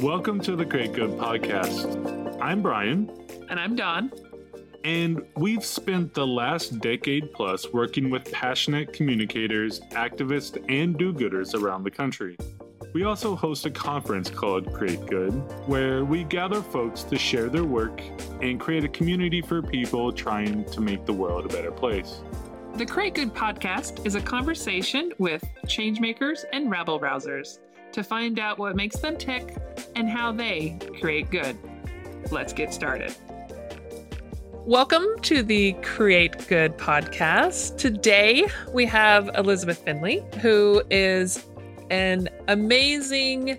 Welcome to the Create Good podcast. I'm Brian. And I'm Don. And we've spent the last decade plus working with passionate communicators, activists, and do gooders around the country. We also host a conference called Create Good, where we gather folks to share their work and create a community for people trying to make the world a better place. The Create Good podcast is a conversation with changemakers and rabble rousers to find out what makes them tick and how they create good. Let's get started. Welcome to the Create Good podcast. Today we have Elizabeth Finley, who is an amazing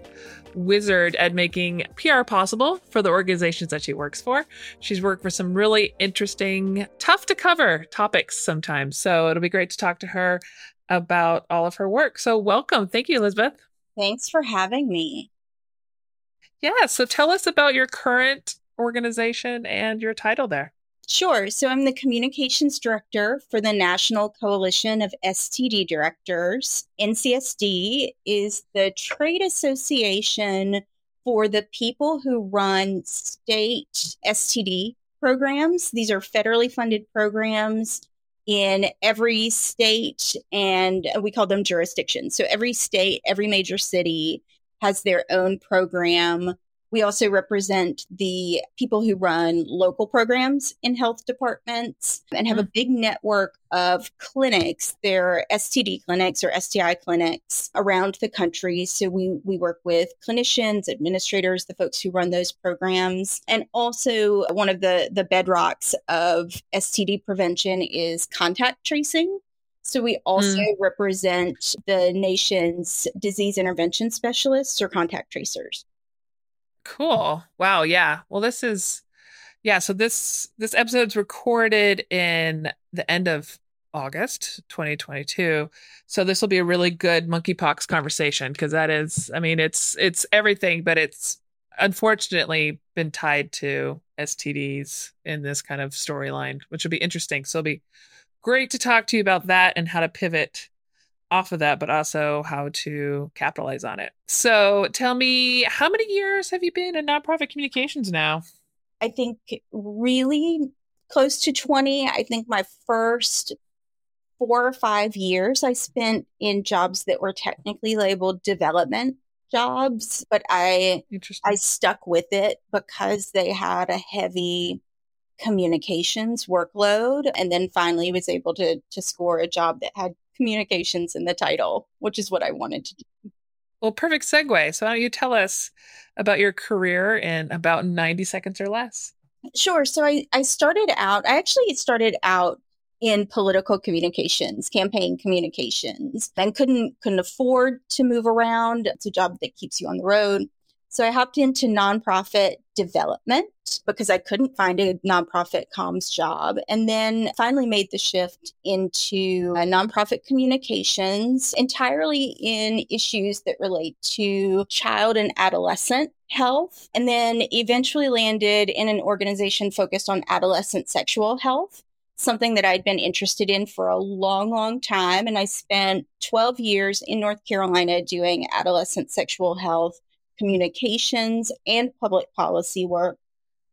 wizard at making PR possible for the organizations that she works for. She's worked for some really interesting, tough to cover topics sometimes. So it'll be great to talk to her about all of her work. So welcome. Thank you, Elizabeth. Thanks for having me. Yeah. So tell us about your current organization and your title there. Sure. So I'm the communications director for the National Coalition of STD Directors. NCSD is the trade association for the people who run state STD programs. These are federally funded programs in every state, and we call them jurisdictions. So every state, every major city has their own program we also represent the people who run local programs in health departments and have a mm. big network of clinics. They're STD clinics or STI clinics around the country. So we, we work with clinicians, administrators, the folks who run those programs. And also one of the, the bedrocks of STD prevention is contact tracing. So we also mm. represent the nation's disease intervention specialists or contact tracers. Cool. Wow. Yeah. Well, this is, yeah. So this this episode's recorded in the end of August 2022. So this will be a really good monkeypox conversation because that is, I mean, it's it's everything, but it's unfortunately been tied to STDs in this kind of storyline, which will be interesting. So it'll be great to talk to you about that and how to pivot off of that, but also how to capitalize on it. So tell me, how many years have you been in nonprofit communications now? I think really close to 20. I think my first four or five years I spent in jobs that were technically labeled development jobs, but I I stuck with it because they had a heavy communications workload and then finally was able to to score a job that had communications in the title, which is what I wanted to do. Well, perfect segue. So, why don't you tell us about your career in about 90 seconds or less? Sure. So, I, I started out, I actually started out in political communications, campaign communications, and couldn't couldn't afford to move around. It's a job that keeps you on the road. So I hopped into nonprofit development because I couldn't find a nonprofit comms job. And then finally made the shift into uh, nonprofit communications entirely in issues that relate to child and adolescent health. And then eventually landed in an organization focused on adolescent sexual health something that I'd been interested in for a long, long time. And I spent 12 years in North Carolina doing adolescent sexual health communications and public policy work.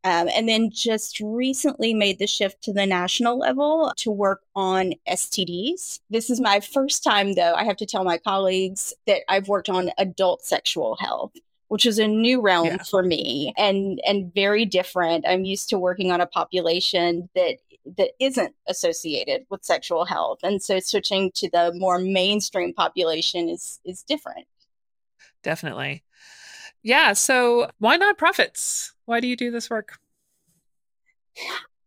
Um, and then just recently made the shift to the national level to work on STDs. This is my first time, though, I have to tell my colleagues that I've worked on adult sexual health which is a new realm yeah. for me and and very different. I'm used to working on a population that that isn't associated with sexual health, and so switching to the more mainstream population is is different. Definitely. Yeah. So why nonprofits? Why do you do this work?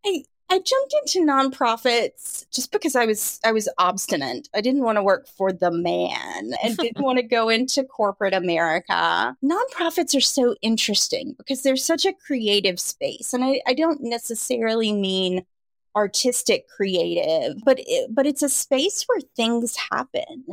I I jumped into nonprofits just because I was I was obstinate. I didn't want to work for the man and didn't want to go into corporate America. Nonprofits are so interesting because they're such a creative space. And I, I don't necessarily mean artistic creative, but it, but it's a space where things happen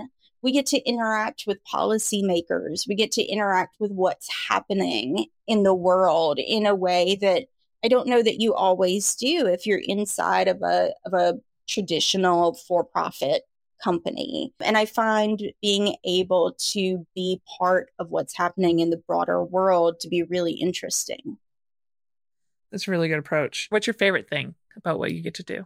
we get to interact with policymakers. We get to interact with what's happening in the world in a way that I don't know that you always do if you're inside of a of a traditional for-profit company. And I find being able to be part of what's happening in the broader world to be really interesting. That's a really good approach. What's your favorite thing about what you get to do?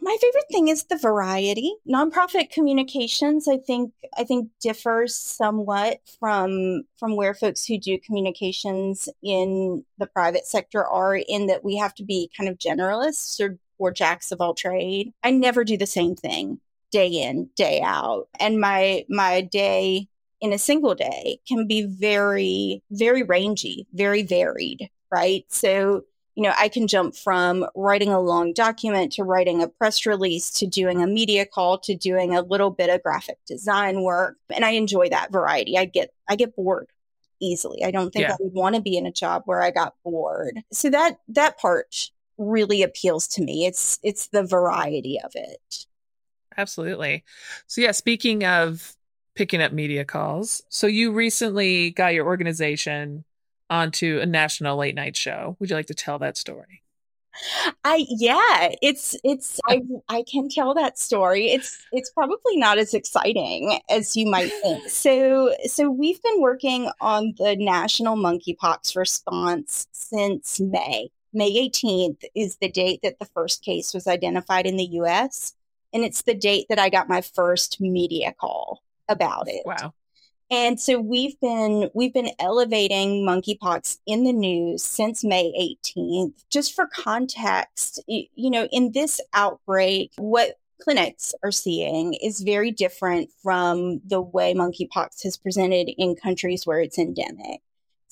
My favorite thing is the variety. Nonprofit communications, I think, I think differs somewhat from from where folks who do communications in the private sector are, in that we have to be kind of generalists or or jacks of all trade. I never do the same thing day in, day out, and my my day in a single day can be very, very rangy, very varied. Right, so you know, I can jump from writing a long document to writing a press release to doing a media call to doing a little bit of graphic design work. And I enjoy that variety. I get I get bored easily. I don't think yeah. I would want to be in a job where I got bored. So that that part really appeals to me. It's it's the variety of it. Absolutely. So yeah, speaking of picking up media calls, so you recently got your organization onto a national late night show. Would you like to tell that story? I yeah, it's it's I I can tell that story. It's it's probably not as exciting as you might think. So so we've been working on the national monkeypox response since May. May 18th is the date that the first case was identified in the US and it's the date that I got my first media call about it. Wow. And so we've been we've been elevating monkeypox in the news since May 18th. Just for context, you know, in this outbreak, what clinics are seeing is very different from the way monkeypox has presented in countries where it's endemic.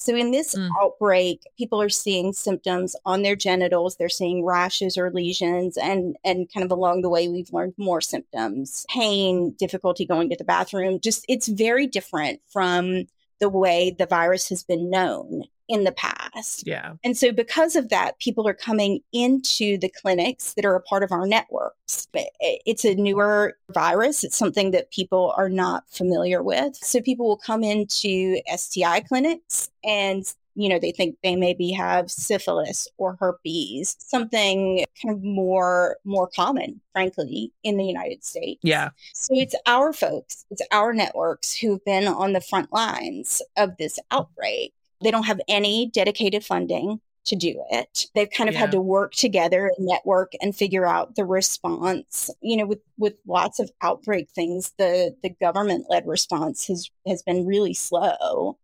So in this mm. outbreak, people are seeing symptoms on their genitals. They're seeing rashes or lesions, and and kind of along the way, we've learned more symptoms: pain, difficulty going to the bathroom. Just it's very different from the way the virus has been known in the past. Yeah. And so because of that, people are coming into the clinics that are a part of our networks. It's a newer virus. It's something that people are not familiar with. So people will come into STI clinics and you know, they think they maybe have syphilis or herpes, something kind of more more common, frankly, in the United States. Yeah. So it's our folks, it's our networks who've been on the front lines of this outbreak. They don't have any dedicated funding to do it. They've kind of yeah. had to work together and network and figure out the response. You know, with with lots of outbreak things, the the government led response has has been really slow.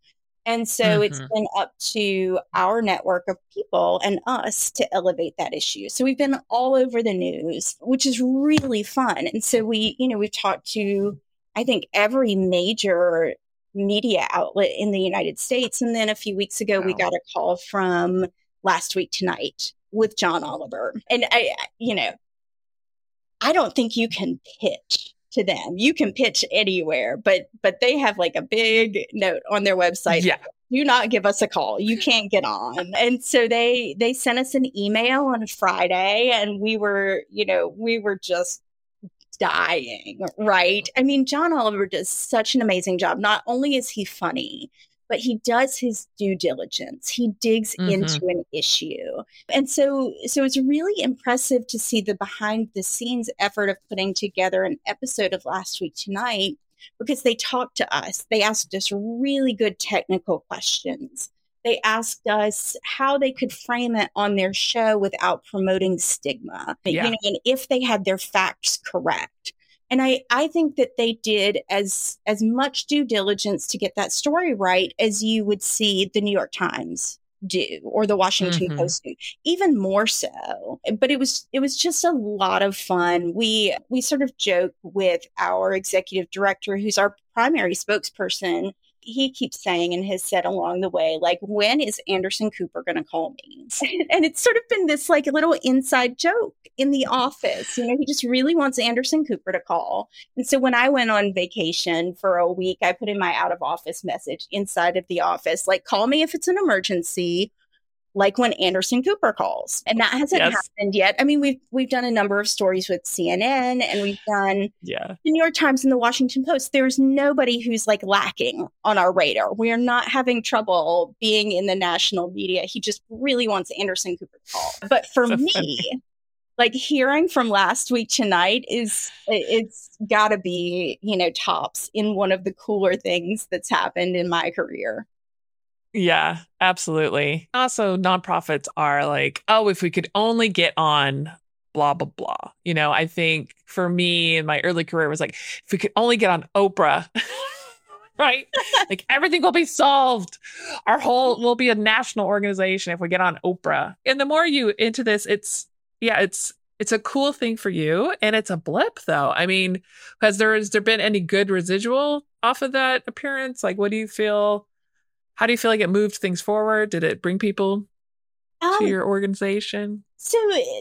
And so mm-hmm. it's been up to our network of people and us to elevate that issue. So we've been all over the news, which is really fun. And so we, you know, we've talked to I think every major media outlet in the United States. And then a few weeks ago, wow. we got a call from Last Week Tonight with John Oliver. And I, you know, I don't think you can pitch to them. You can pitch anywhere, but but they have like a big note on their website. Yeah. Do not give us a call. You can't get on. And so they they sent us an email on Friday and we were, you know, we were just dying, right? I mean, John Oliver does such an amazing job. Not only is he funny, but he does his due diligence. He digs mm-hmm. into an issue. And so so it's really impressive to see the behind the scenes effort of putting together an episode of Last Week Tonight because they talked to us. They asked us really good technical questions they asked us how they could frame it on their show without promoting stigma. Yeah. You know, and if they had their facts correct. And I, I think that they did as as much due diligence to get that story right as you would see the New York Times do or the Washington mm-hmm. Post do, even more so. But it was it was just a lot of fun. We we sort of joke with our executive director, who's our primary spokesperson, he keeps saying and has said along the way, like, when is Anderson Cooper going to call me? and it's sort of been this like a little inside joke in the office. You know, he just really wants Anderson Cooper to call. And so when I went on vacation for a week, I put in my out of office message inside of the office, like, call me if it's an emergency like when Anderson Cooper calls. And that hasn't yes. happened yet. I mean, we've we've done a number of stories with CNN and we've done yeah. the New York Times and the Washington Post. There's nobody who's like lacking on our radar. We are not having trouble being in the national media. He just really wants Anderson Cooper to call. But for me, like hearing from last week tonight is it's got to be you know tops in one of the cooler things that's happened in my career yeah absolutely. Also nonprofits are like oh if we could only get on blah blah blah. You know i think for me in my early career was like if we could only get on oprah right? Like everything will be solved. Our whole will be a national organization if we get on oprah. And the more you into this it's yeah, it's it's a cool thing for you and it's a blip though. I mean, has there has there been any good residual off of that appearance? Like what do you feel how do you feel like it moved things forward? Did it bring people um, to your organization? So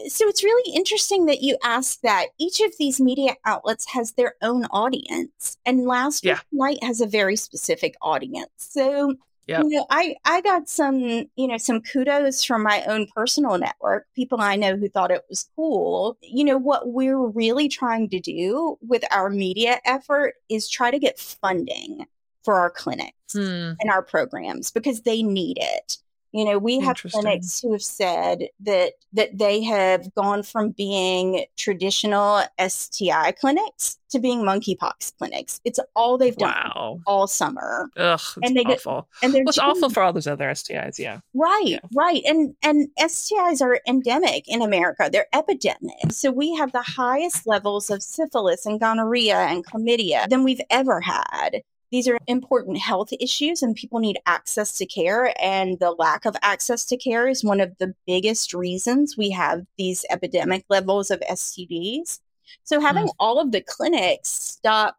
so it's really interesting that you ask that. Each of these media outlets has their own audience and Last yeah. Night has a very specific audience. So Yep. You know, I I got some, you know, some kudos from my own personal network, people I know who thought it was cool. You know, what we're really trying to do with our media effort is try to get funding for our clinics hmm. and our programs because they need it. You know, we have clinics who have said that that they have gone from being traditional STI clinics to being monkeypox clinics. It's all they've done wow. all summer. Ugh, and they awful. Get, and they're it's awful for all those other STIs. Yeah, right, yeah. right. And and STIs are endemic in America. They're epidemic. So we have the highest levels of syphilis and gonorrhea and chlamydia than we've ever had. These are important health issues and people need access to care. And the lack of access to care is one of the biggest reasons we have these epidemic levels of STDs. So having mm. all of the clinics stuck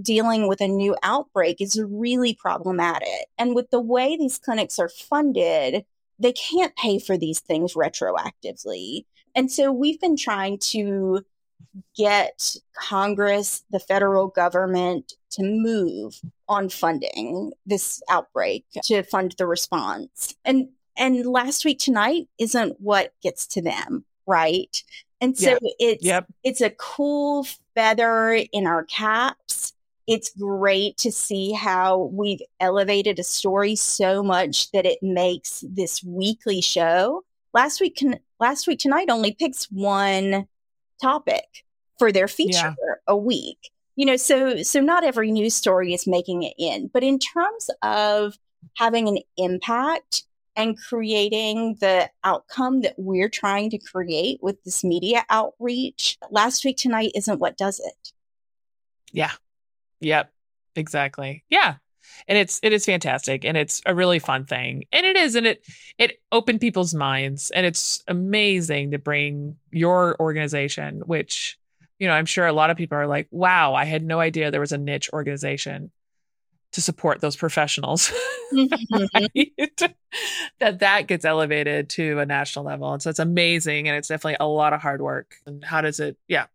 dealing with a new outbreak is really problematic. And with the way these clinics are funded, they can't pay for these things retroactively. And so we've been trying to get Congress, the federal government to move on funding this outbreak to fund the response. And and last week tonight isn't what gets to them, right? And so it's yep. it's a cool feather in our caps. It's great to see how we've elevated a story so much that it makes this weekly show. Last week can, last week tonight only picks one topic for their feature yeah. a week. You know, so so not every news story is making it in, but in terms of having an impact and creating the outcome that we're trying to create with this media outreach, last week tonight isn't what does it. Yeah. Yep. Exactly. Yeah and it's it is fantastic and it's a really fun thing and it is and it it opened people's minds and it's amazing to bring your organization which you know, I'm sure a lot of people are like, wow, I had no idea there was a niche organization to support those professionals. Mm-hmm. that that gets elevated to a national level. And so it's amazing and it's definitely a lot of hard work. And how does it yeah.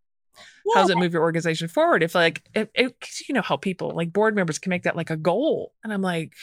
Yeah. How does it move your organization forward? If like it, it you know how people like board members can make that like a goal. And I'm like,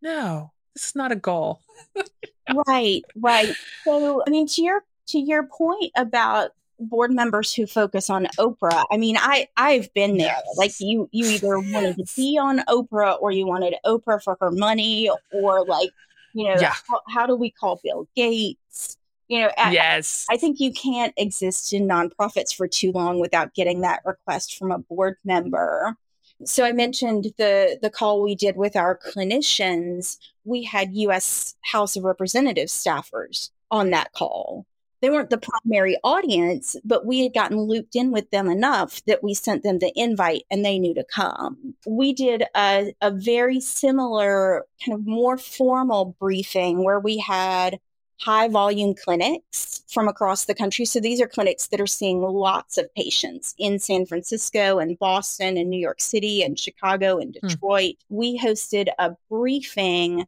no, this is not a goal. right, right. So I mean to your to your point about board members who focus on Oprah. I mean, I I've been there. Yes. Like you you either wanted to be on Oprah or you wanted Oprah for her money or like, you know, yeah. how, how, do we call Bill Gates? You know, yes. I, I think you can't exist in nonprofits for too long without getting that request from a board member. So I mentioned the the call we did with our clinicians. We had US House of Representatives staffers on that call they weren't the primary audience, but we had gotten looped in with them enough that we sent them the invite and they knew to come. We did a, a very similar, kind of more formal briefing where we had high volume clinics from across the country. So these are clinics that are seeing lots of patients in San Francisco and Boston and New York City and Chicago and hmm. Detroit. Mm. We hosted a briefing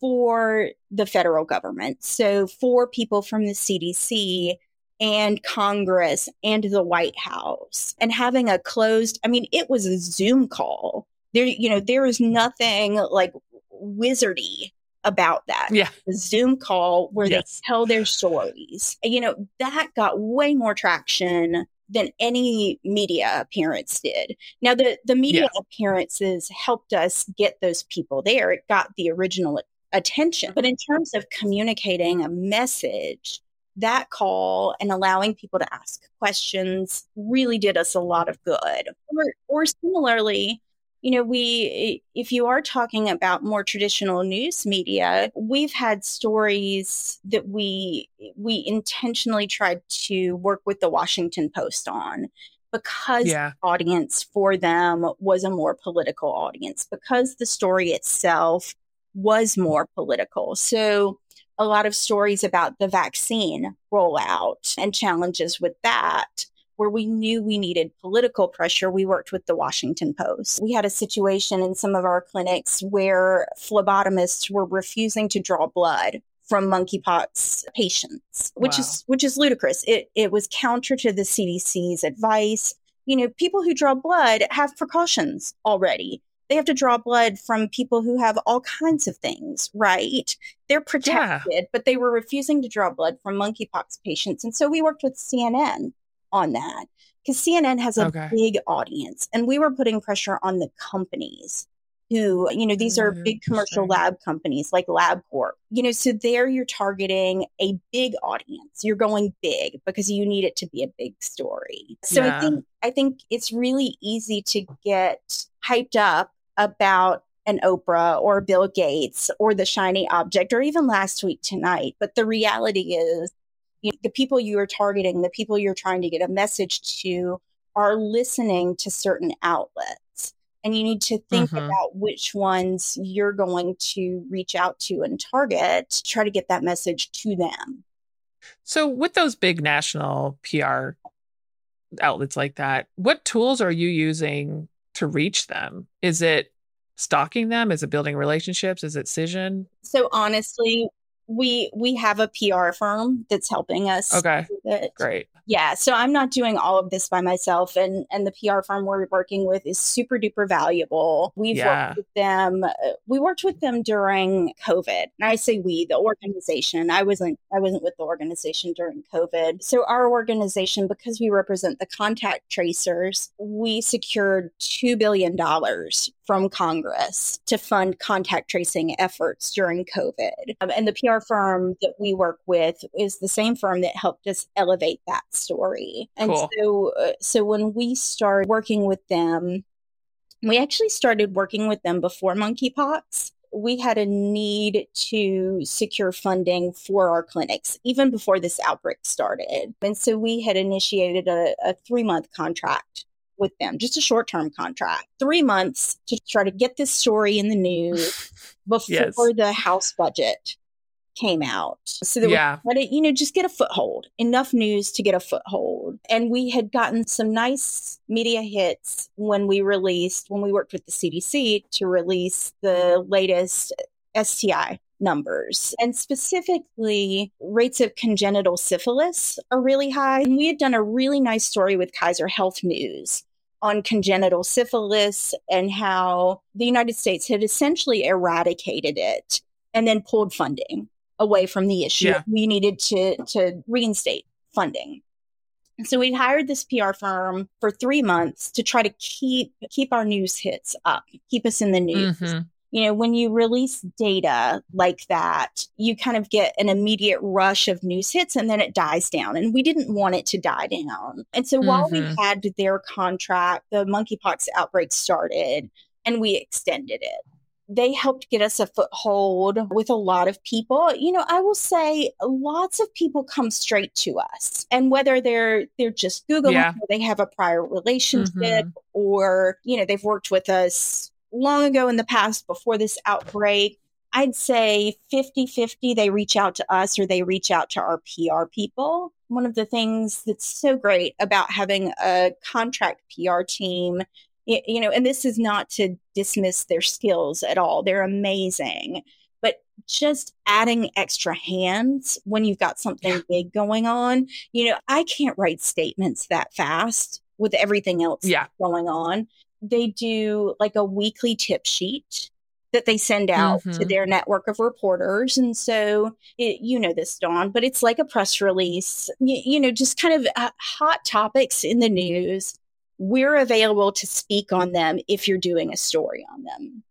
for the federal government. So, for people from the CDC and Congress and the White House, and having a closed, I mean, it was a Zoom call. There, you know, there is nothing like wizardy about that. Yeah. The Zoom call where yes. they tell their stories. You know, that got way more traction than any media appearance did. Now the the media yeah. appearances helped us get those people there. It got the original attention. But in terms of communicating a message that call and allowing people to ask questions really did us a lot of good. Or, or similarly, you know, we, if you are talking about more traditional news media, we've had stories that we, we intentionally tried to work with the Washington Post on because yeah. the audience for them was a more political audience, because the story itself was more political. So, a lot of stories about the vaccine rollout and challenges with that where we knew we needed political pressure, we worked with the Washington Post. We had a situation in some of our clinics where phlebotomists were refusing to draw blood from monkeypox patients, which wow. is which is ludicrous. It it was counter to the CDC's advice. You know, people who draw blood have precautions already. They have to draw blood from people who have all kinds of things, right? They're protected, yeah. but they were refusing to draw blood from monkeypox patients. And so we worked with CNN on that because CNN has a okay. big audience and we were putting pressure on the companies who, you know, these are mm, big commercial lab companies like LabCorp. You know, so there you're targeting a big audience. You're going big because you need it to be a big story. So yeah. I think I think it's really easy to get hyped up about an Oprah or Bill Gates or the shiny object or even last week tonight. But the reality is you know, the people you are targeting, the people you're trying to get a message to are listening to certain outlets. And you need to think mm-hmm. about which ones you're going to reach out to and target to try to get that message to them. So with those big national pr outlets like that what tools are you using to reach them? Is it stalking them? Is it building relationships? Is it cision so honestly we we have a PR firm that's helping us. Okay. Great. Yeah. So I'm not doing all of this by myself and and the PR firm we're working with is super duper valuable. We've yeah. worked with them uh, we worked with them during COVID. And I say we, the organization. I wasn't I wasn't with the organization during COVID. So our organization because we represent the contact tracers, we secured 2 billion dollars from Congress to fund contact tracing efforts during COVID. Um, and the PR firm that we work with is the same firm that helped us elevate that story. And cool. so, uh, so when we started working with them, we actually started working with them before monkeypox we had a need to secure funding for our clinics even before this outbreak started. And so we had initiated a, a three month contract with them, just a short term contract, three months to try to get this story in the news before yes. the House budget came out. So that yeah. we you know, just get a foothold, enough news to get a foothold. And we had gotten some nice media hits when we released, when we worked with the CDC to release the latest STI numbers. And specifically, rates of congenital syphilis are really high. And we had done a really nice story with Kaiser Health News on congenital syphilis and how the United States had essentially eradicated it and then pulled funding away from the issue. Yeah. We needed to to reinstate funding. So we hired this PR firm for three months to try to keep keep our news hits up, keep us in the news. Mm-hmm you know, when you release data like that, you kind of get an immediate rush of news hits and then it dies down. And we didn't want it to die down. And so mm-hmm. while we mm-hmm. had their contract, the monkeypox outbreak started and we extended it. They helped get us a foothold with a lot of people. You know, I will say lots of people come straight to us. And whether they're they're just Googling yeah. or they have a prior relationship mm-hmm. or, you know, they've worked with us long ago in the past before this outbreak, I'd say 50 50 they reach out to us or they reach out to our PR people. One of the things that's so great about having a contract PR team, you know, and this is not to dismiss their skills at all, they're amazing. But just adding extra hands when you've got something big going on, you know, I can't write statements that fast with everything else yeah. going on they do like a weekly tip sheet that they send out mm-hmm. to their network of reporters. And so, it, you know this, Dawn, but it's like a press release, you, you know, just kind of uh, hot topics in the news. We're available to speak on them if you're doing a story on them.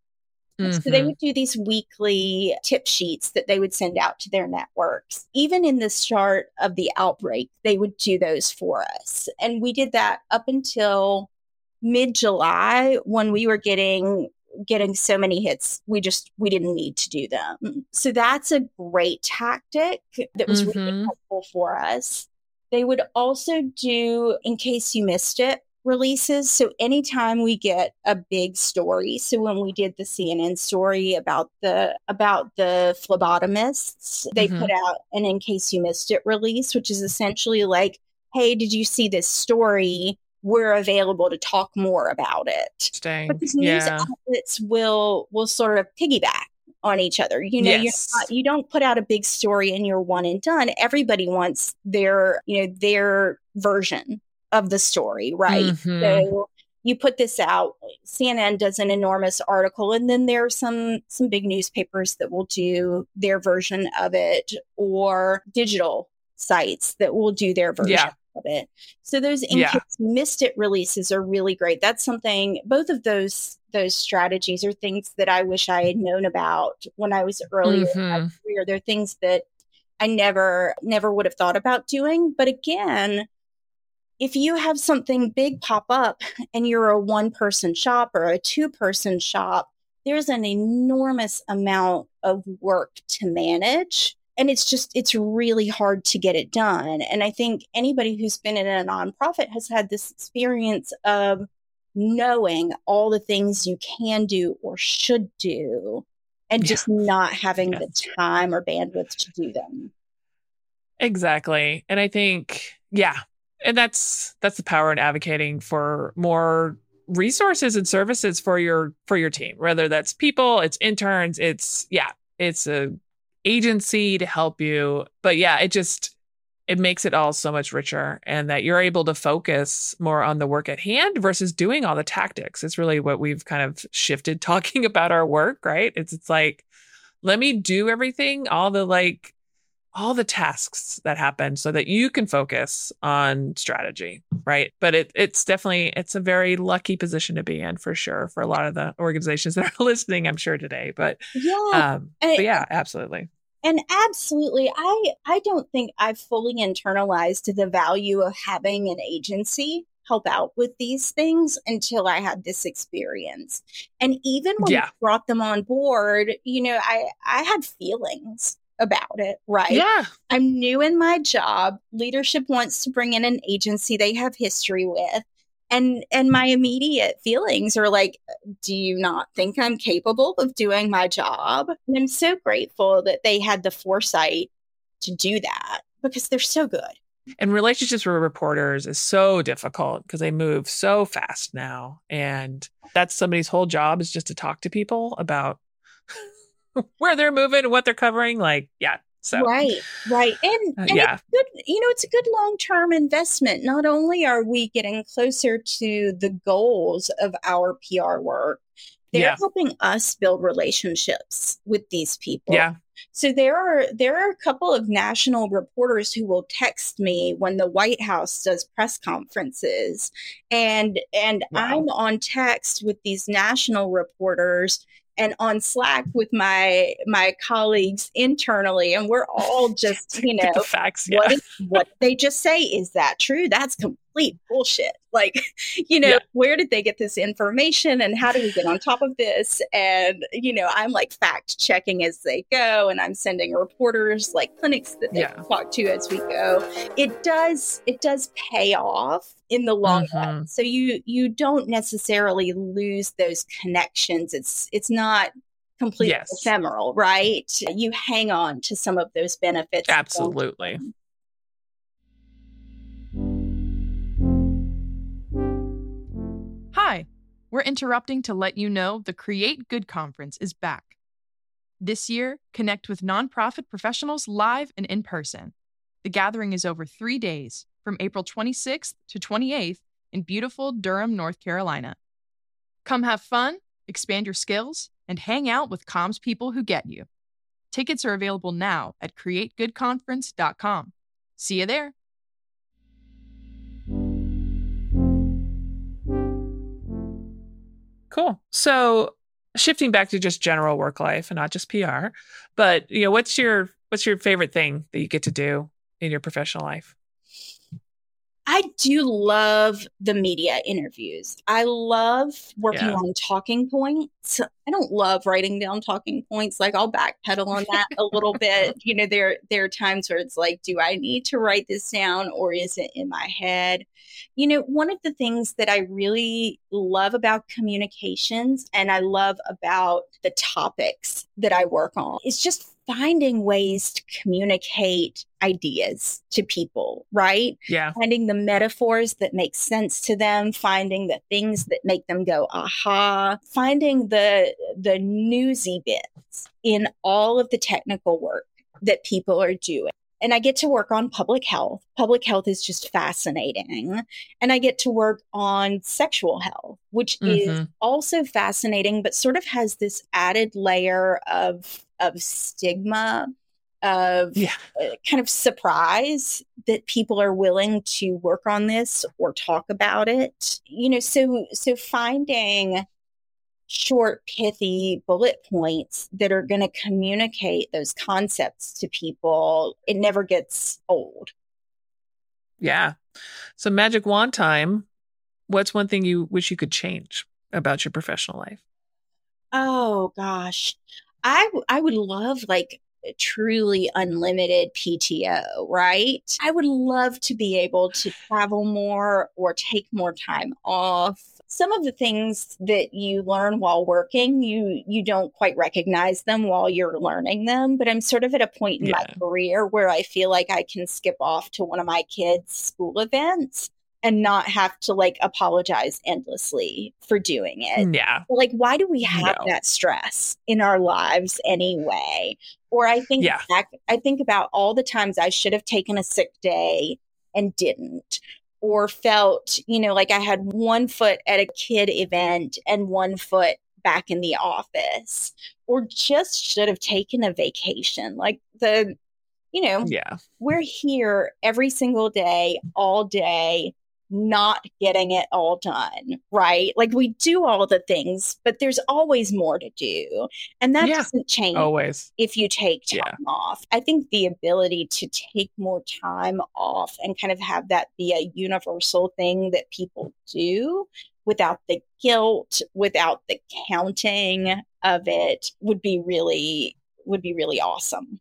Mm-hmm. So they mm-hmm. would do these weekly tip sheets that they would send out to their networks. Even in the start of the outbreak, they would do those for us. And we did that up until mid July when we were getting getting so many hits we just we didn't need to do them so that's a great tactic that was mm-hmm. really helpful for us they would also do in case you missed it releases so anytime we get a big story so when we did the cnn story about the about the phlebotomists they mm-hmm. put out an in case you missed it release which is essentially like hey did you see this story we're available to talk more about it. Dang. Because news yeah. outlets will will sort of piggyback on each other. You know, yes. not, you don't put out a big story and you're one and done. Everybody wants their, you know, their version of the story, right? Mm-hmm. So you put this out cnn does an enormous article and then there are some some big newspapers that will do their version of it or digital sites that will do their version yeah of it. So those in yeah. missed it releases are really great. That's something both of those those strategies are things that I wish I had known about when I was earlier mm-hmm. in my mm-hmm. career. They're things that I never never would have thought about doing. But again, if you have something big pop up and you're a one person shop or a two person shop, there's an enormous amount of work to manage and it's just it's really hard to get it done. And i think anybody who's been in a nonprofit has had this experience of knowing all the things you can do or should do and just yeah. not having the time or bandwidth to do them. Exactly. And i think yeah and that's that's the power in advocating for more resources and services for your for your team whether that's people it's interns it's yeah it's a agency to help you. But yeah, it just it makes it all so much richer and that you're able to focus more on the work at hand versus doing all the tactics. It's really what we've kind of shifted talking about our work, right? It's it's like let me do everything, all the like all the tasks that happen so that you can focus on strategy right? But it, it's definitely it's a very lucky position to be in for sure for a lot of the organizations that are listening i'm sure today. But yeah. um, but yeah absolutely. And absolutely i i don't think i've fully internalized the value of having an agency help out with these things until I had this experience. And even when yeah. I brought them on board, you know, I I had feelings about it, right? Yeah. I'm new in my job. Leadership wants to bring in an agency they have history with. And and my immediate feelings are like, do you not think I'm capable of doing my job? And I'm so grateful that they had the foresight to do that because they're so good. And relationships with reporters is so difficult because they move so fast now. And that's somebody's whole job is just to talk to people about where they're moving and what they're covering. Like, yeah. So right, right, and, uh, and yeah, good. You know, it's a good long term investment. Not only are we getting closer to the goals of our PR work, they're yeah. helping us build relationships with these people. Yeah. So there are there are a couple of national reporters who will text me when the White House does press conferences and and wow. I'm on text with these national reporters and on Slack with my my colleagues internally, and we're all just you know facts. Yeah. What, is, what they just say is that true? That's complete bullshit. Like, you know, yeah. where did they get this information, and how do we get on top of this? And you know, I'm like fact checking as they go, and I'm sending reporters like clinics that they yeah. talk to as we go. It does it does pay off in the long mm-hmm. run. So you you don't necessarily lose those connections. It's it's not completely yes. ephemeral, right? You hang on to some of those benefits. Absolutely. We're interrupting to let you know the Create Good Conference is back. This year, connect with nonprofit professionals live and in person. The gathering is over three days from April 26th to 28th in beautiful Durham, North Carolina. Come have fun, expand your skills, and hang out with comms people who get you. Tickets are available now at creategoodconference.com. See you there. Cool. So, shifting back to just general work life and not just PR, but you know, what's your what's your favorite thing that you get to do in your professional life? I do love the media interviews. I love working Yeah. on talking points. I don't love writing down talking points. Like I'll backpedal on that a little bit. You know, there there are times where it's like, do I need to write this down or is it in my head? You know, one of the things that I really love about communications and I love about the topics that I work on is just finding ways to communicate ideas to people, right? Yeah. finding the metaphors that make sense to them finding the things that make them go aha finding the the newsy bits in all of the technical work that people are doing and I get to work on public health. Public health is just fascinating. And I get to work on sexual health, which is Mhm. also fascinating, but sort of has this added layer of of stigma, of Yeah. uh, kind of surprise that people are willing to work on this or talk about it you know so so finding short pithy bullet points that are going to communicate those concepts to people it never gets old Yeah. So magic wand time. What's one thing you wish you could change about your professional life? oh gosh i i would love like truly unlimited PTO, right? I would love to be able to travel more or take more time off. Some of the things that you learn while working, you you don't quite recognize them while you're learning them, but I'm sort of at a point in my career where I feel like I can skip off to one of my kids' school events and not have to like apologize endlessly for doing it. Mm, yeah. Like why do we have No. that stress in our lives anyway or i think Yeah. back i think about all the times i should have taken a sick day and didn't or felt you know like i had one foot at a kid event and one foot back in the office or just should have taken a vacation like the you know Yeah. we're here every single day, all day, not getting it all done, right? Like we do all the things, but there's always more to do. And that Yeah. doesn't change Always. if you take time Yeah. off. I think the ability to take more time off and kind of have that be a universal thing that people do without the guilt, without the counting of it would be really would be really awesome.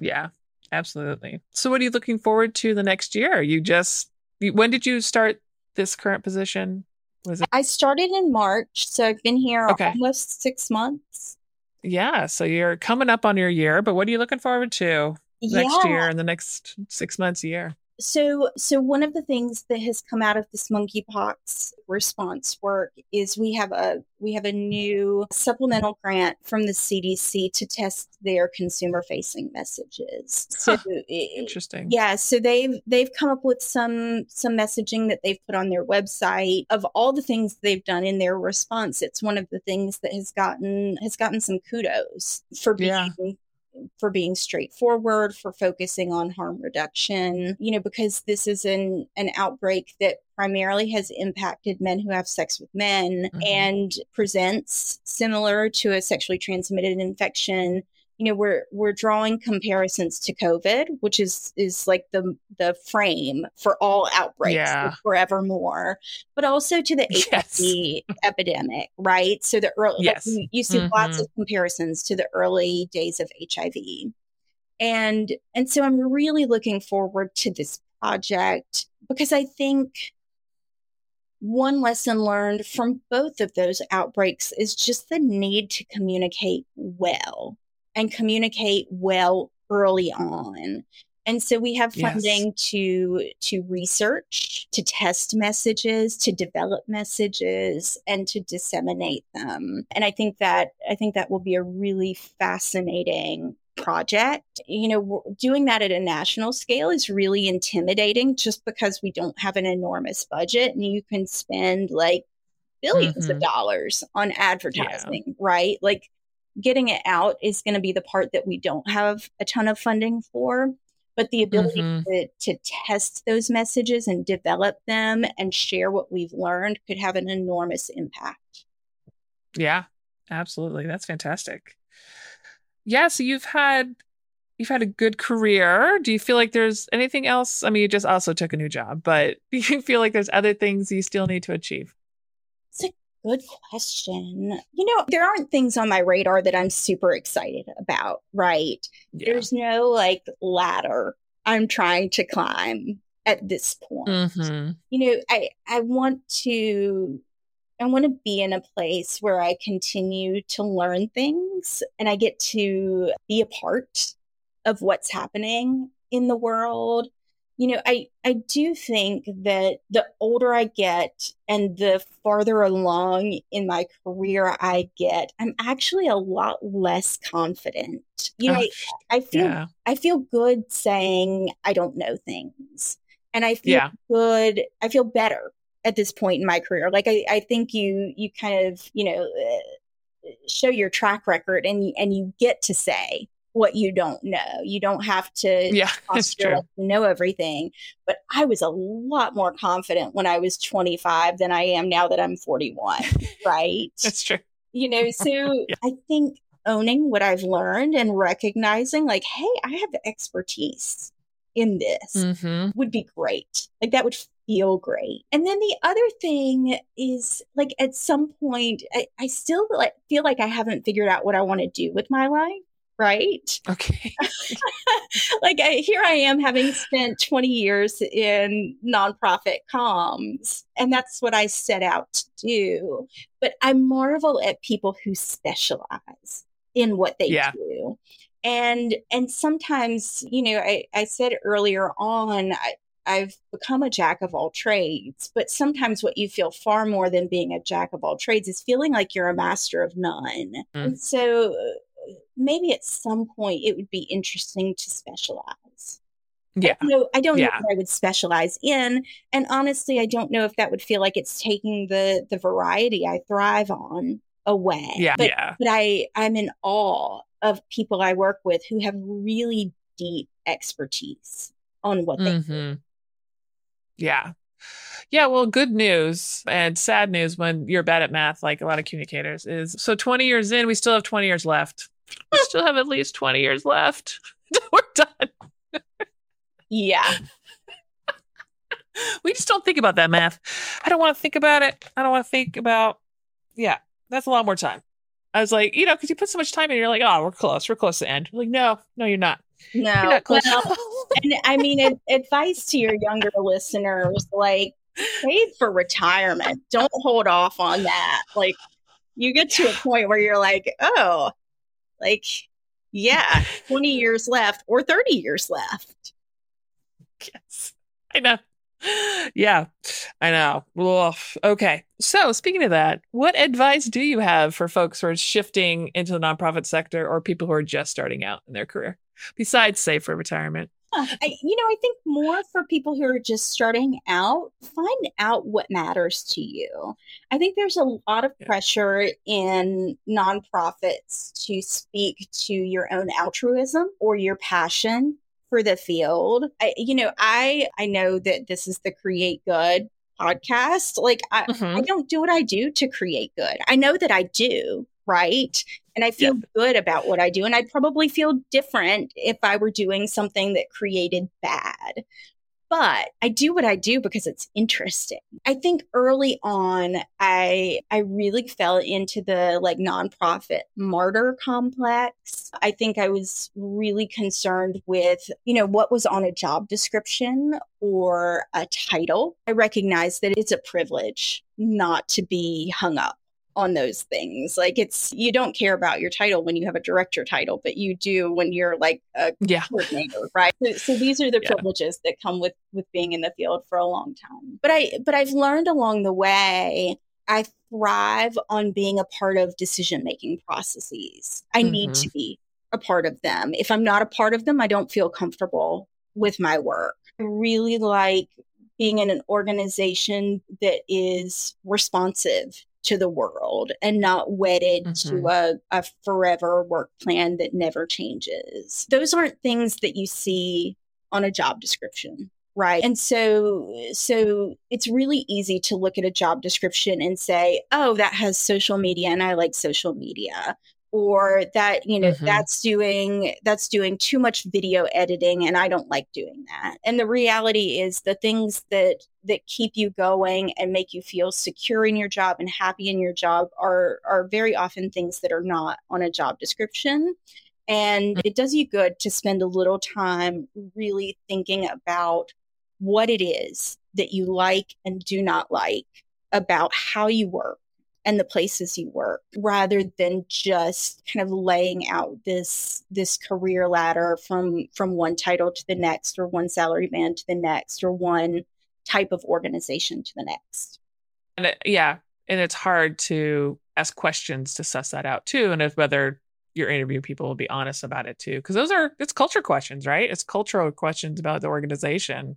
Yeah. Absolutely. So what are you looking forward to the next year? You just when did you start this current position? Was it I started in March, so I've been here Okay. almost six months. Yeah, so you're coming up on your year, but what are you looking forward to next yeah. year and the next 6 months year? So, so one of the things that has come out of this monkeypox response work is we have a we have a new supplemental grant from the CDC to test their consumer facing messages. So, Huh. Interesting. Yeah, so they've they've come up with some some messaging that they've put on their website of all the things they've done in their response. It's one of the things that has gotten has gotten some kudos for being Yeah. For being straightforward, for focusing on harm reduction, you know, because this is an an outbreak that primarily has impacted men who have sex with men Mhm. and presents similar to a sexually transmitted infection you know we're we're drawing comparisons to covid which is is like the the frame for all outbreaks Yeah. forevermore but also to the Yes. hiv epidemic right so the early like, Yes. you, you see lots Mhm. of comparisons to the early days of hiv and and so i'm really looking forward to this project because i think one lesson learned from both of those outbreaks is just the need to communicate well and communicate well early on. And so we have Yes. funding to to research, to test messages, to develop messages and to disseminate them. And I think that I think that will be a really fascinating project. You know, doing that at a national scale is really intimidating just because we don't have an enormous budget and you can spend like 1000000000s of Mhm. dollars on advertising, right? Like getting it out is going to be the part that we don't have a ton of funding for. But the ability Mhm. to, to test those messages and develop them and share what we've learned could have an enormous impact. Yeah, Absolutely. That's fantastic. Yeah, so you've had you've had a good career. Do you feel like there's anything else? I mean, you just also took a new job, but do you feel like there's other things you still need to achieve? It's a good question. You know, there aren't things on my radar that I'm super excited about, right? Yeah. There's no like ladder I'm trying to climb at this point. Mm-hmm. You know, I I want to I want to be in a place where I continue to learn things and I get to be a part of what's happening in the world. You know, I, I do think that the older I get and the farther along in my career I get, I'm actually a lot less confident. You know, oh, I, I, feel yeah. I feel good saying I don't know things. And I feel yeah. good, I feel better at this point in my career. Like I, I think you you kind of you know uh, show your track record and and you get to say what you don't know. You don't have to yeah, it's true. know everything. But I was a lot more confident when I was 25 than I am now that I'm 41. right? That's true. You know, so yeah. I think owning what I've learned and recognizing like, hey, I have expertise in this mm-hmm. would be great. Like that would feel great. And then the other thing is like at some point, I, I still like, feel like I haven't figured out what I want to do with my life. Right. Okay. like I, here I am having spent 20 years in nonprofit comms, and that's what I set out to do. But I marvel at people who specialize in what they yeah. do and and sometimes you know i, I said earlier on I, I've become a jack of all trades, but sometimes what you feel far more than being a jack of all trades is feeling like you're a master of none. Mm. And so maybe at some point it would be interesting to specialize. Yeah. I don't know, I don't yeah. know what I would specialize in. And honestly, I don't know if that would feel like it's taking the the variety I thrive on away. Yeah. But, yeah. but I, I'm in awe of people I work with who have really deep expertise on what they mm-hmm. do. Yeah. Yeah, well, good news and sad news when you're bad at math, like a lot of communicators, is so 20 years in, we still have 20 years left. We still have at least 20 years left. We're done. yeah. we just don't think about that math. I don't want to think about it. I don't want to think about, yeah, that's a lot more time. I was like, you know, because you put so much time in, you're like, oh, we're close, we're close to the end. I'm like, no, no, you're not. No, you're not close. Well, and I mean, advice to your younger listeners, like, save for retirement. Don't hold off on that. Like, you get to a point where you're like, oh, like, yeah, 20 years left or 30 years left. Yes, I know yeah, I know. Oof. Okay. So, speaking of that, what advice do you have for folks who are shifting into the nonprofit sector or people who are just starting out in their career, besides save for retirement? I, you know, I think more for people who are just starting out, find out what matters to you. I think there's a lot of pressure in nonprofits to speak to your own altruism or your passion for the field. I, you know, I I know that this is the Create Good podcast. Like I, mm-hmm. I don't do what I do to create good. I know that I do, right? And I feel good about what I do. And I'd probably feel different if I were doing something that created bad but I do what I do because it's interesting. I think early on I I really fell into the like nonprofit martyr complex. I think I was really concerned with, you know, what was on a job description or a title. I recognize that it's a privilege not to be hung up on those things. Like it's you don't care about your title when you have a director title, but you do when you're like a yeah. coordinator, right? So, so these are the yeah. privileges that come with with being in the field for a long time. But I but I've learned along the way I thrive on being a part of decision making processes. I mm-hmm. need to be a part of them. If I'm not a part of them, I don't feel comfortable with my work. I really like being in an organization that is responsive to the world and not wedded mm-hmm. to a, a forever work plan that never changes. Those aren't things that you see on a job description right and so so it's really easy to look at a job description and say oh that has social media and i like social media or that you know mm-hmm. that's doing that's doing too much video editing and i don't like doing that and the reality is the things that that keep you going and make you feel secure in your job and happy in your job are are very often things that are not on a job description and mm. it does you good to spend a little time really thinking about what it is that you like and do not like about how you work and the places you work rather than just kind of laying out this this career ladder from from one title to the next or one salary band to the next or one type of organization to the next. And it, yeah and it's hard to ask questions to suss that out too and if whether your interview people will be honest about it too because those are it's culture questions right? It's cultural questions about the organization.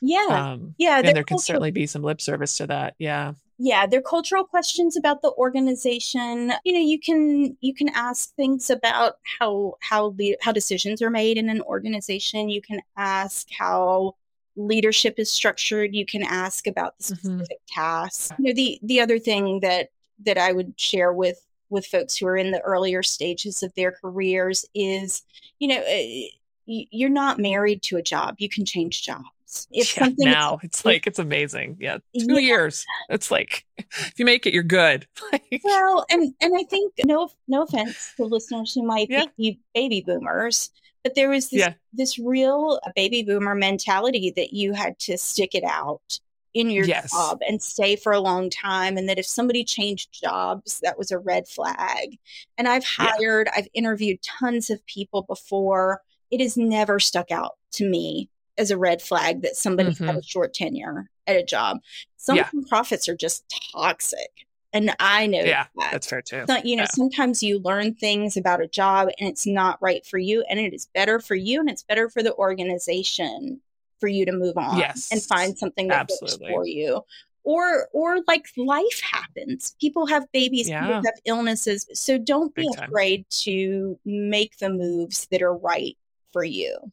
Yeah. Um, yeah and there can certainly be some lip service to that yeah. Yeah they're cultural questions about the organization. You know you can you can ask things about how how the how decisions are made in an organization. You can ask how leadership is structured you can ask about the mm-hmm. specific mm-hmm. tasks you know the the other thing that that i would share with with folks who are in the earlier stages of their careers is you know eh, you're not married to a job you can change jobs if yeah, something now it's like it's amazing yeah two yeah. years it's like if you make it you're good well and and i think no no offense to listeners who might yeah. be baby boomers but there was this this real baby boomer mentality that you had to stick it out in your yes. job and stay for a long time and that if somebody changed jobs that was a red flag and i've hired i've interviewed tons of people before it has never stuck out to me as a red flag that somebody mm-hmm. had a short tenure at a job. Some yeah. profits are just toxic. And I know yeah, that. that's fair too. So, you know, yeah. sometimes you learn things about a job and it's not right for you, and it is better for you and it's better for the organization for you to move on yes, and find something that Absolutely. works for you. Or, or like life happens. People have babies, yeah. people have illnesses. So don't be Big afraid time. to make the moves that are right for you.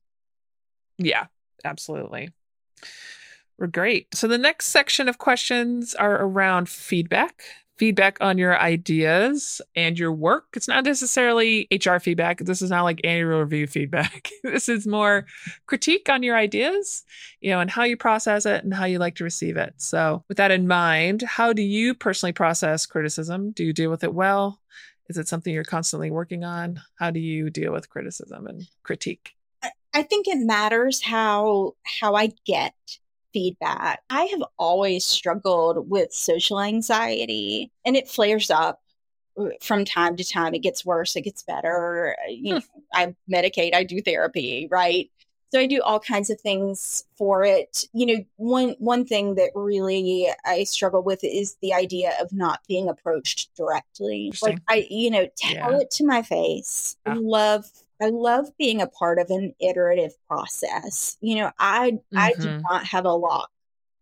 Yeah, absolutely. We're great. So the next section of questions are around feedback, feedback on your ideas and your work. It's not necessarily HR feedback. This is not like annual review feedback. this is more critique on your ideas, you know, and how you process it and how you like to receive it. So with that in mind, how do you personally process criticism? Do you deal with it well? Is it something you're constantly working on? How do you deal with criticism and critique? I think it matters how how I get feedback. I have always struggled with social anxiety and it flares up uh, from time to time. It gets worse, it gets better. You know, hmm. I medicate, I do therapy, right? So I do all kinds of things for it. You know, one one thing that really I struggle with is the idea of not being approached directly. Like I, you know, tell yeah. it to my face. Yeah. Love I love being a part of an iterative process. You know, I mm-hmm. I do mm-hmm. not have a lot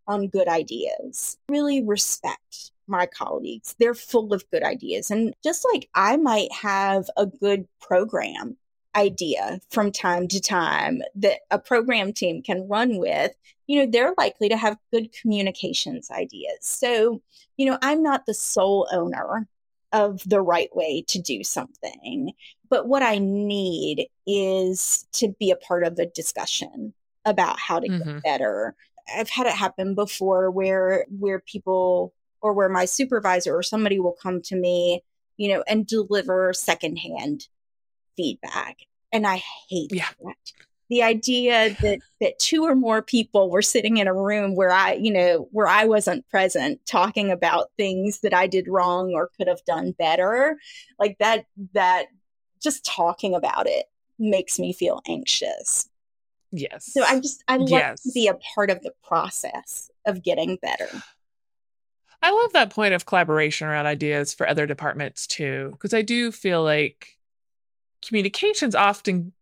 on good ideas. Really respect my colleagues. They're full of good ideas. And just like I might have a good program idea from time to time that a program team can run with, you know, they're likely to have good communications ideas. So, you know, I'm not the sole owner of the right way to do something. But what I need is to be a part of the discussion about how to mm-hmm. get better. I've had it happen before where where people or where my supervisor or somebody will come to me, you know, and deliver secondhand feedback. And I hate yeah. that the idea that that two or more people were sitting in a room where I, you know, where I wasn't present talking about things that I did wrong or could have done better, like that that just talking about it makes me feel anxious. Yes. So I just I love yes. to be a part of the process of getting better. I love that point of collaboration around ideas for other departments too, because I do feel like communications often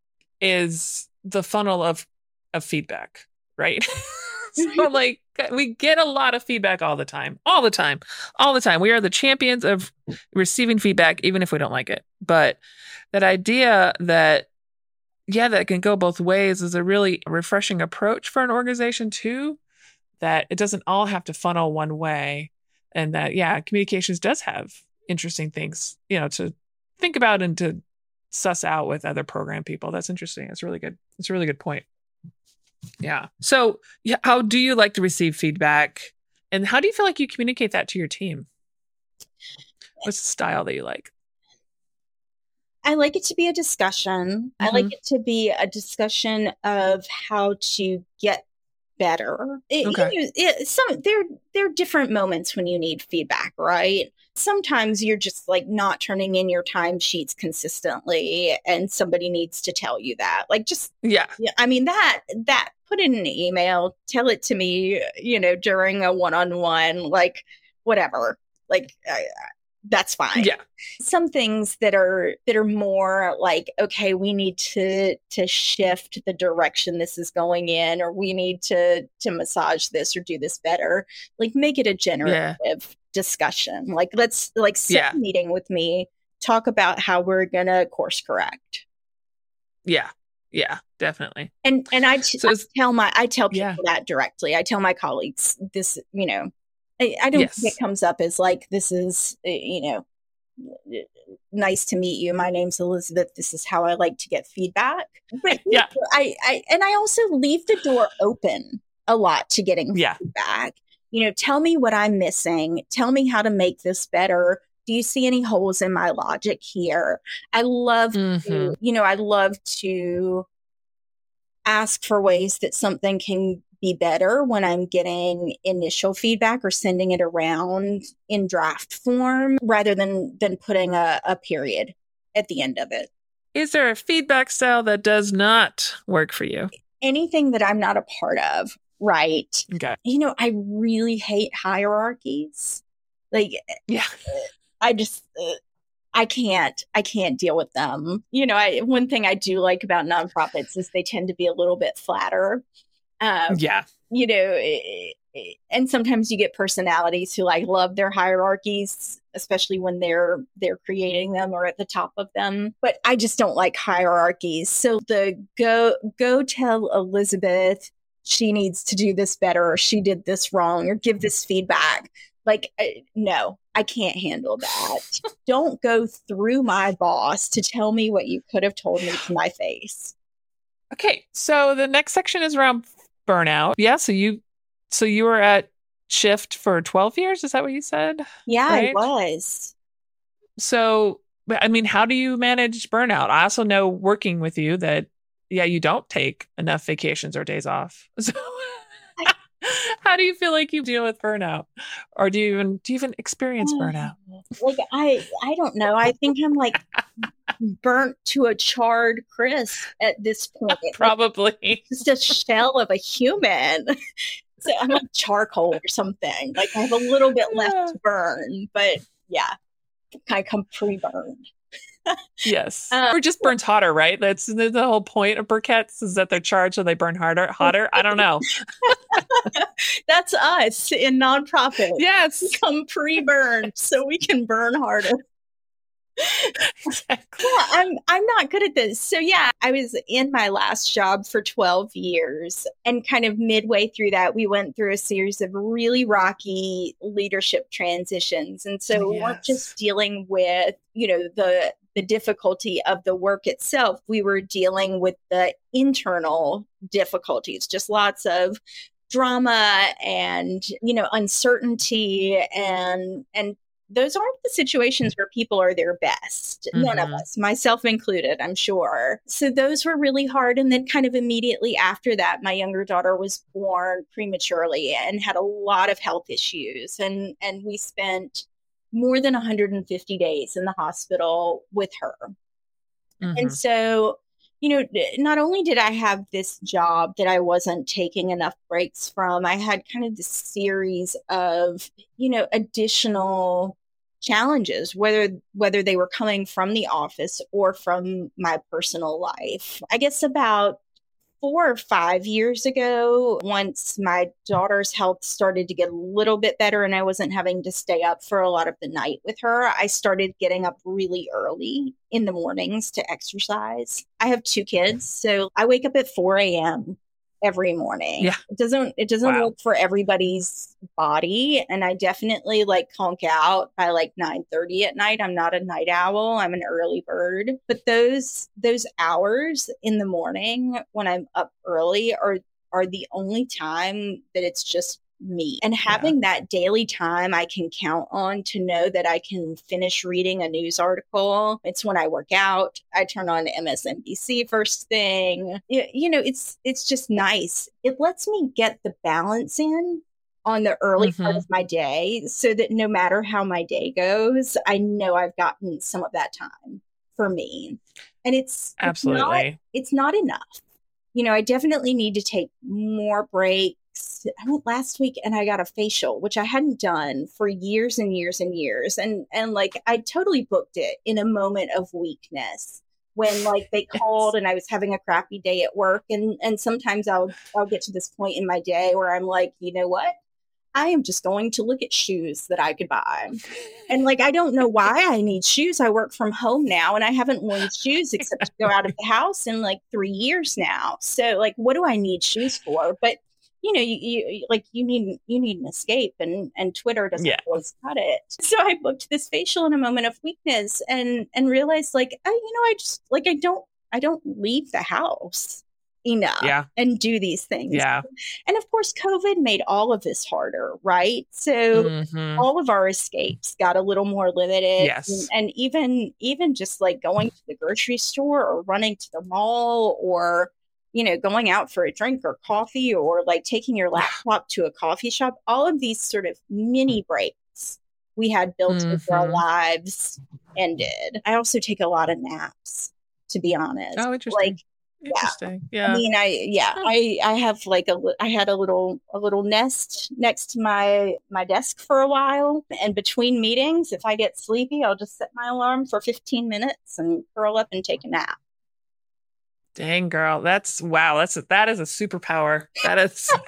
is the funnel of of feedback, right? so mm-hmm. like we get a lot of feedback all the time, all the time, all the time. We are the champions of receiving feedback, even if we don't like it. But that idea that yeah, that can go both ways is a really refreshing approach for an organization too. That it doesn't all have to funnel one way. And that, yeah, communications does have interesting things, you know, to think about and to suss out with other program people. That's interesting. It's really good. It's a really good point. Yeah. So, yeah, how do you like to receive feedback? And how do you feel like you communicate that to your team? What's the style that you like? I like it to be a discussion. Mm-hmm. I like it to be a discussion of how to get better. It, okay. You it, some there there are different moments when you need feedback, right? Sometimes you're just like not turning in your timesheets consistently, and somebody needs to tell you that. Like, just yeah, I mean that that put in an email, tell it to me, you know, during a one on one, like whatever. Like, I, that's fine. Yeah. Some things that are that are more like okay, we need to to shift the direction this is going in or we need to to massage this or do this better. Like make it a generative yeah. Discussion. Like let's like sit yeah. meeting with me, talk about how we're going to course correct. Yeah. Yeah, definitely. And and I, t- so I tell my I tell people yeah. that directly. I tell my colleagues this, you know, I, I don't yes. think it comes up as like this is uh, you know nice to meet you. My name's Elizabeth. This is how I like to get feedback. But yeah, I, I and I also leave the door open a lot to getting yeah. feedback. You know, tell me what I'm missing. Tell me how to make this better. Do you see any holes in my logic here? I love mm-hmm. to, you know, I love to ask for ways that something can be better when I'm getting initial feedback or sending it around in draft form rather than than putting a, a period at the end of it. Is there a feedback style that does not work for you? Anything that I'm not a part of, right? Okay. You know, I really hate hierarchies. Like, yeah, I just. Uh, I can't I can't deal with them. You know, I, one thing I do like about nonprofits is they tend to be a little bit flatter. Um, yeah. You know, and sometimes you get personalities who like love their hierarchies, especially when they're they're creating them or at the top of them. But I just don't like hierarchies. So the go go tell Elizabeth she needs to do this better or she did this wrong or give this feedback. Like no, I can't handle that. don't go through my boss to tell me what you could have told me to my face. Okay, so the next section is around burnout. Yeah. So you, so you were at SHIFT for 12 years. Is that what you said? Yeah, right? I was. So, I mean, how do you manage burnout? I also know working with you that, yeah, you don't take enough vacations or days off. So, how do you feel like you deal with burnout or do you even do you even experience oh, burnout like i i don't know i think i'm like burnt to a charred crisp at this point. Probably. Like, just a shell of a human. so I'm like charcoal or something. Like I have a little bit left to burn, but yeah, I come pre-burned. Yes, um, or just burns hotter, right? That's the, the whole point of briquettes is that they're charged and they burn harder. Hotter? I don't know. That's us in nonprofit. Yes, we come pre-burned so we can burn harder exactly. Yeah, I'm I'm not good at this. So yeah, I was in my last job for 12 years and kind of midway through that we went through a series of really rocky leadership transitions. And so yes. we weren't just dealing with, you know, the the difficulty of the work itself. We were dealing with the internal difficulties, just lots of drama and you know uncertainty and and those aren't the situations where people are their best. Mm-hmm. None of mm-hmm. us, myself included, I'm sure. So those were really hard. And then, kind of immediately after that, my younger daughter was born prematurely and had a lot of health issues. And, and we spent more than 150 days in the hospital with her. Mm-hmm. And so, you know, not only did I have this job that I wasn't taking enough breaks from, I had kind of this series of, you know, additional challenges whether whether they were coming from the office or from my personal life i guess about four or five years ago, once my daughter's health started to get a little bit better and I wasn't having to stay up for a lot of the night with her, I started getting up really early in the mornings to exercise. I have two kids, so I wake up at 4 a.m every morning. Yeah. It doesn't it doesn't Wow. work for everybody's body. And I definitely like conk out by like 9 30 at night. I'm not a night owl. I'm an early bird. But those those hours in the morning when I'm up early are are the only time that it's just me. And having that daily time I can count on to know that I can finish reading a news article. It's when I work out. I turn on MSNBC first thing. You know, it's it's just nice. It lets me get the balance in on the early part Mhm. of my day so that no matter how my day goes, I know I've gotten some of that time for me. And it's it's not Absolutely. it's not enough. You know, I definitely need to take more breaks. I went last week and I got a facial, which I hadn't done for years and years and years. And and like I totally booked it in a moment of weakness when like they called and I was having a crappy day at work. And and sometimes I'll I'll get to this point in my day where I'm like, you know what? I am just going to look at shoes that I could buy. And like, I don't know why I need shoes. I work from home now and I haven't worn shoes except to go out of the house in like three years now. So like, what do I need shoes for? But you know, you, you like you need you need an escape, and and Twitter doesn't Yeah. always cut it. So I booked this facial in a moment of weakness, and and realized like, oh, you know, I just like I don't I don't leave the house enough Yeah. and do these things. Yeah. And of course, COVID made all of this harder, right? So Mhm. all of our escapes got a little more limited. Yes. And, and even even just like going to the grocery store or running to the mall or you know going out for a drink or coffee or like taking your laptop to a coffee shop, all of these sort of mini breaks we had built into our Mhm. lives ended. I also take a lot of naps, to be honest. Oh, interesting. Like interesting. I Yeah. mean, I yeah, I I have like a I had a little a little nest next to my my desk for a while, and between meetings, if I get sleepy, I'll just set my alarm for 15 minutes and curl up and take a nap. Dang girl, that's wow. That's a, that is a superpower. That is.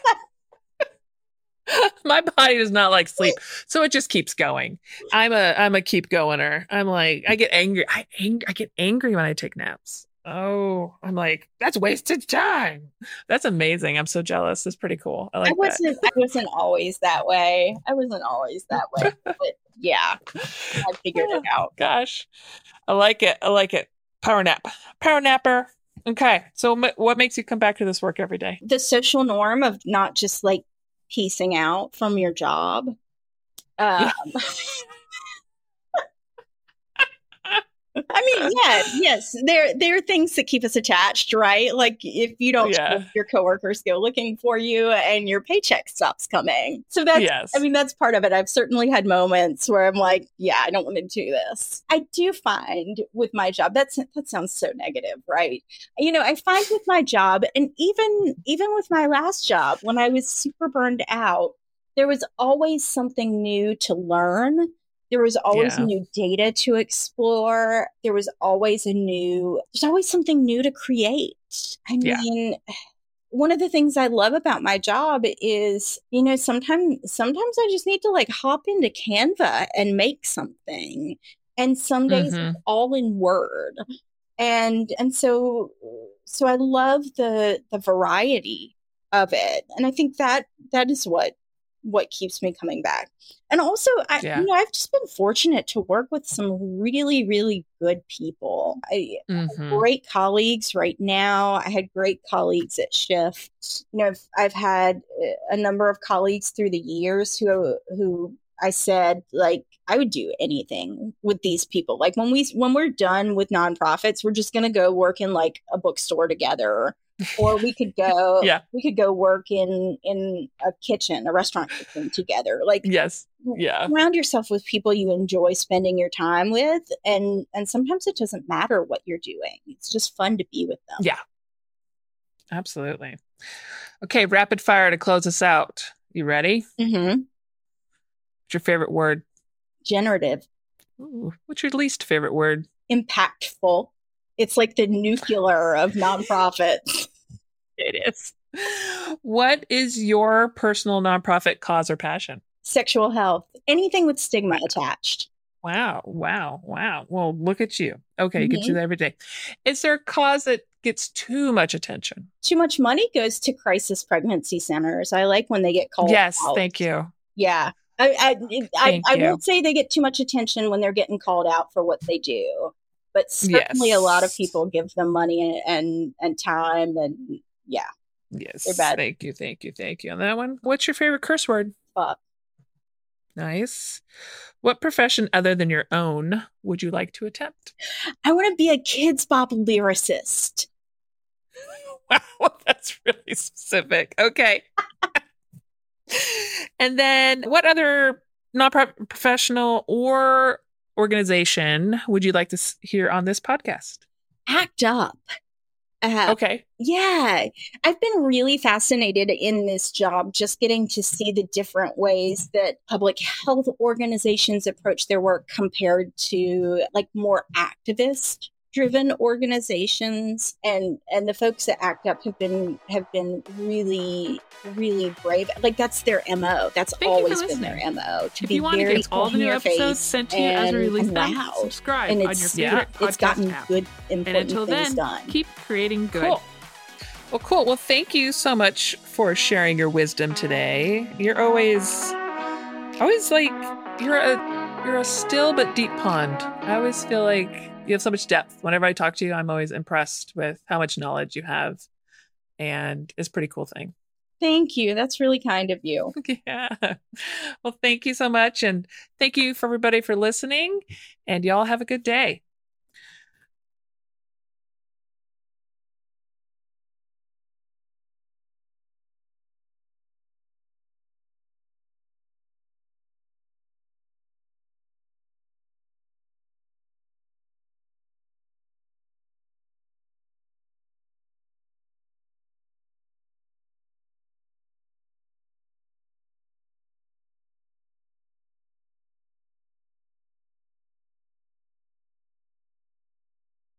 My body does not like sleep, so it just keeps going. I'm a I'm a keep goiner. I'm like I get angry. I ang- I get angry when I take naps. Oh, I'm like that's wasted time. That's amazing. I'm so jealous. It's pretty cool. I like I wasn't I wasn't always that way. I wasn't always that way, but yeah, I figured it out. Gosh, I like it. I like it. Power nap. Power napper. Okay, so m- what makes you come back to this work every day? The social norm of not just like piecing out from your job. Um, I mean, yeah, yes, there there are things that keep us attached, right? Like if you don't, Yeah. your coworkers go looking for you, and your paycheck stops coming. So that's, yes. I mean, that's part of it. I've certainly had moments where I'm like, yeah, I don't want to do this. I do find with my job that's that sounds so negative, right? You know, I find with my job, and even even with my last job, when I was super burned out, there was always something new to learn. There was always Yeah. new data to explore. There was always a new, there's always something new to create. I Yeah. mean, one of the things I love about my job is, you know, sometimes sometimes I just need to like hop into Canva and make something. And some days Mhm. all in Word. And and so so I love the the variety of it. And I think that that is what what keeps me coming back. And also I Yeah. you know, I've just been fortunate to work with some really, really good people. I Mhm. great colleagues right now. I had great colleagues at Shift. You know, I've, I've had uh, a number of colleagues through the years who who I said like I would do anything with these people. Like when we when we're done with nonprofits, we're just gonna go work in like a bookstore together, or we could go Yeah. we could go work in in a kitchen, a restaurant kitchen together. Like Yes. Yeah. surround yourself with people you enjoy spending your time with and and sometimes it doesn't matter what you're doing it's just fun to be with them Yeah. Absolutely. Okay, rapid fire to close us out. You ready? mm-hmm What's your favorite word? generative Ooh, what's your least favorite word? impactful it's like the nuclear of nonprofits It hilarious. What is your personal nonprofit cause or passion? Sexual health, anything with stigma attached. Wow, wow, wow. Well, look at you. Okay, you get to mm-hmm. that every day. Is there a cause that gets too much attention? Too much money goes to crisis pregnancy centers. I like when they get called. yes, out. thank you. Yeah. I I, I, I won't say they get too much attention when they're getting called out for what they do, but certainly a lot of people give them money and and, time and yeah, Yes. They're bad. Thank you, thank you, thank you. On that one, what's your favorite curse word? fuck. Nice. What profession other than your own would you like to attempt? I want to be a Kidz Bop lyricist. Wow, that's really specific. Okay. and then what other nonprofit professional or organization would you like to hear on this podcast? ACT UP. Uh, Okay. Yeah, I've been really fascinated in this job, just getting to see the different ways that public health organizations approach their work compared to like more activist driven organizations and and the folks that act up have been have been really really brave like that's their mo that's Thank you for always been their mo to if be you want to very get all the new episodes sent to you as we and release them, loud. subscribe and on your it's favorite it's podcast gotten app. good And important until things then, done keep creating good. Cool. Well, cool. Well, thank you so much for sharing your wisdom today. You're always, always like you're a you're a still but deep pond. I always feel like you have so much depth. Whenever I talk to you, I'm always impressed with how much knowledge you have, and it's a pretty cool thing. thank you that's really kind of you Yeah. Well, thank you so much, and thank you for everybody for listening. And y'all have a good day.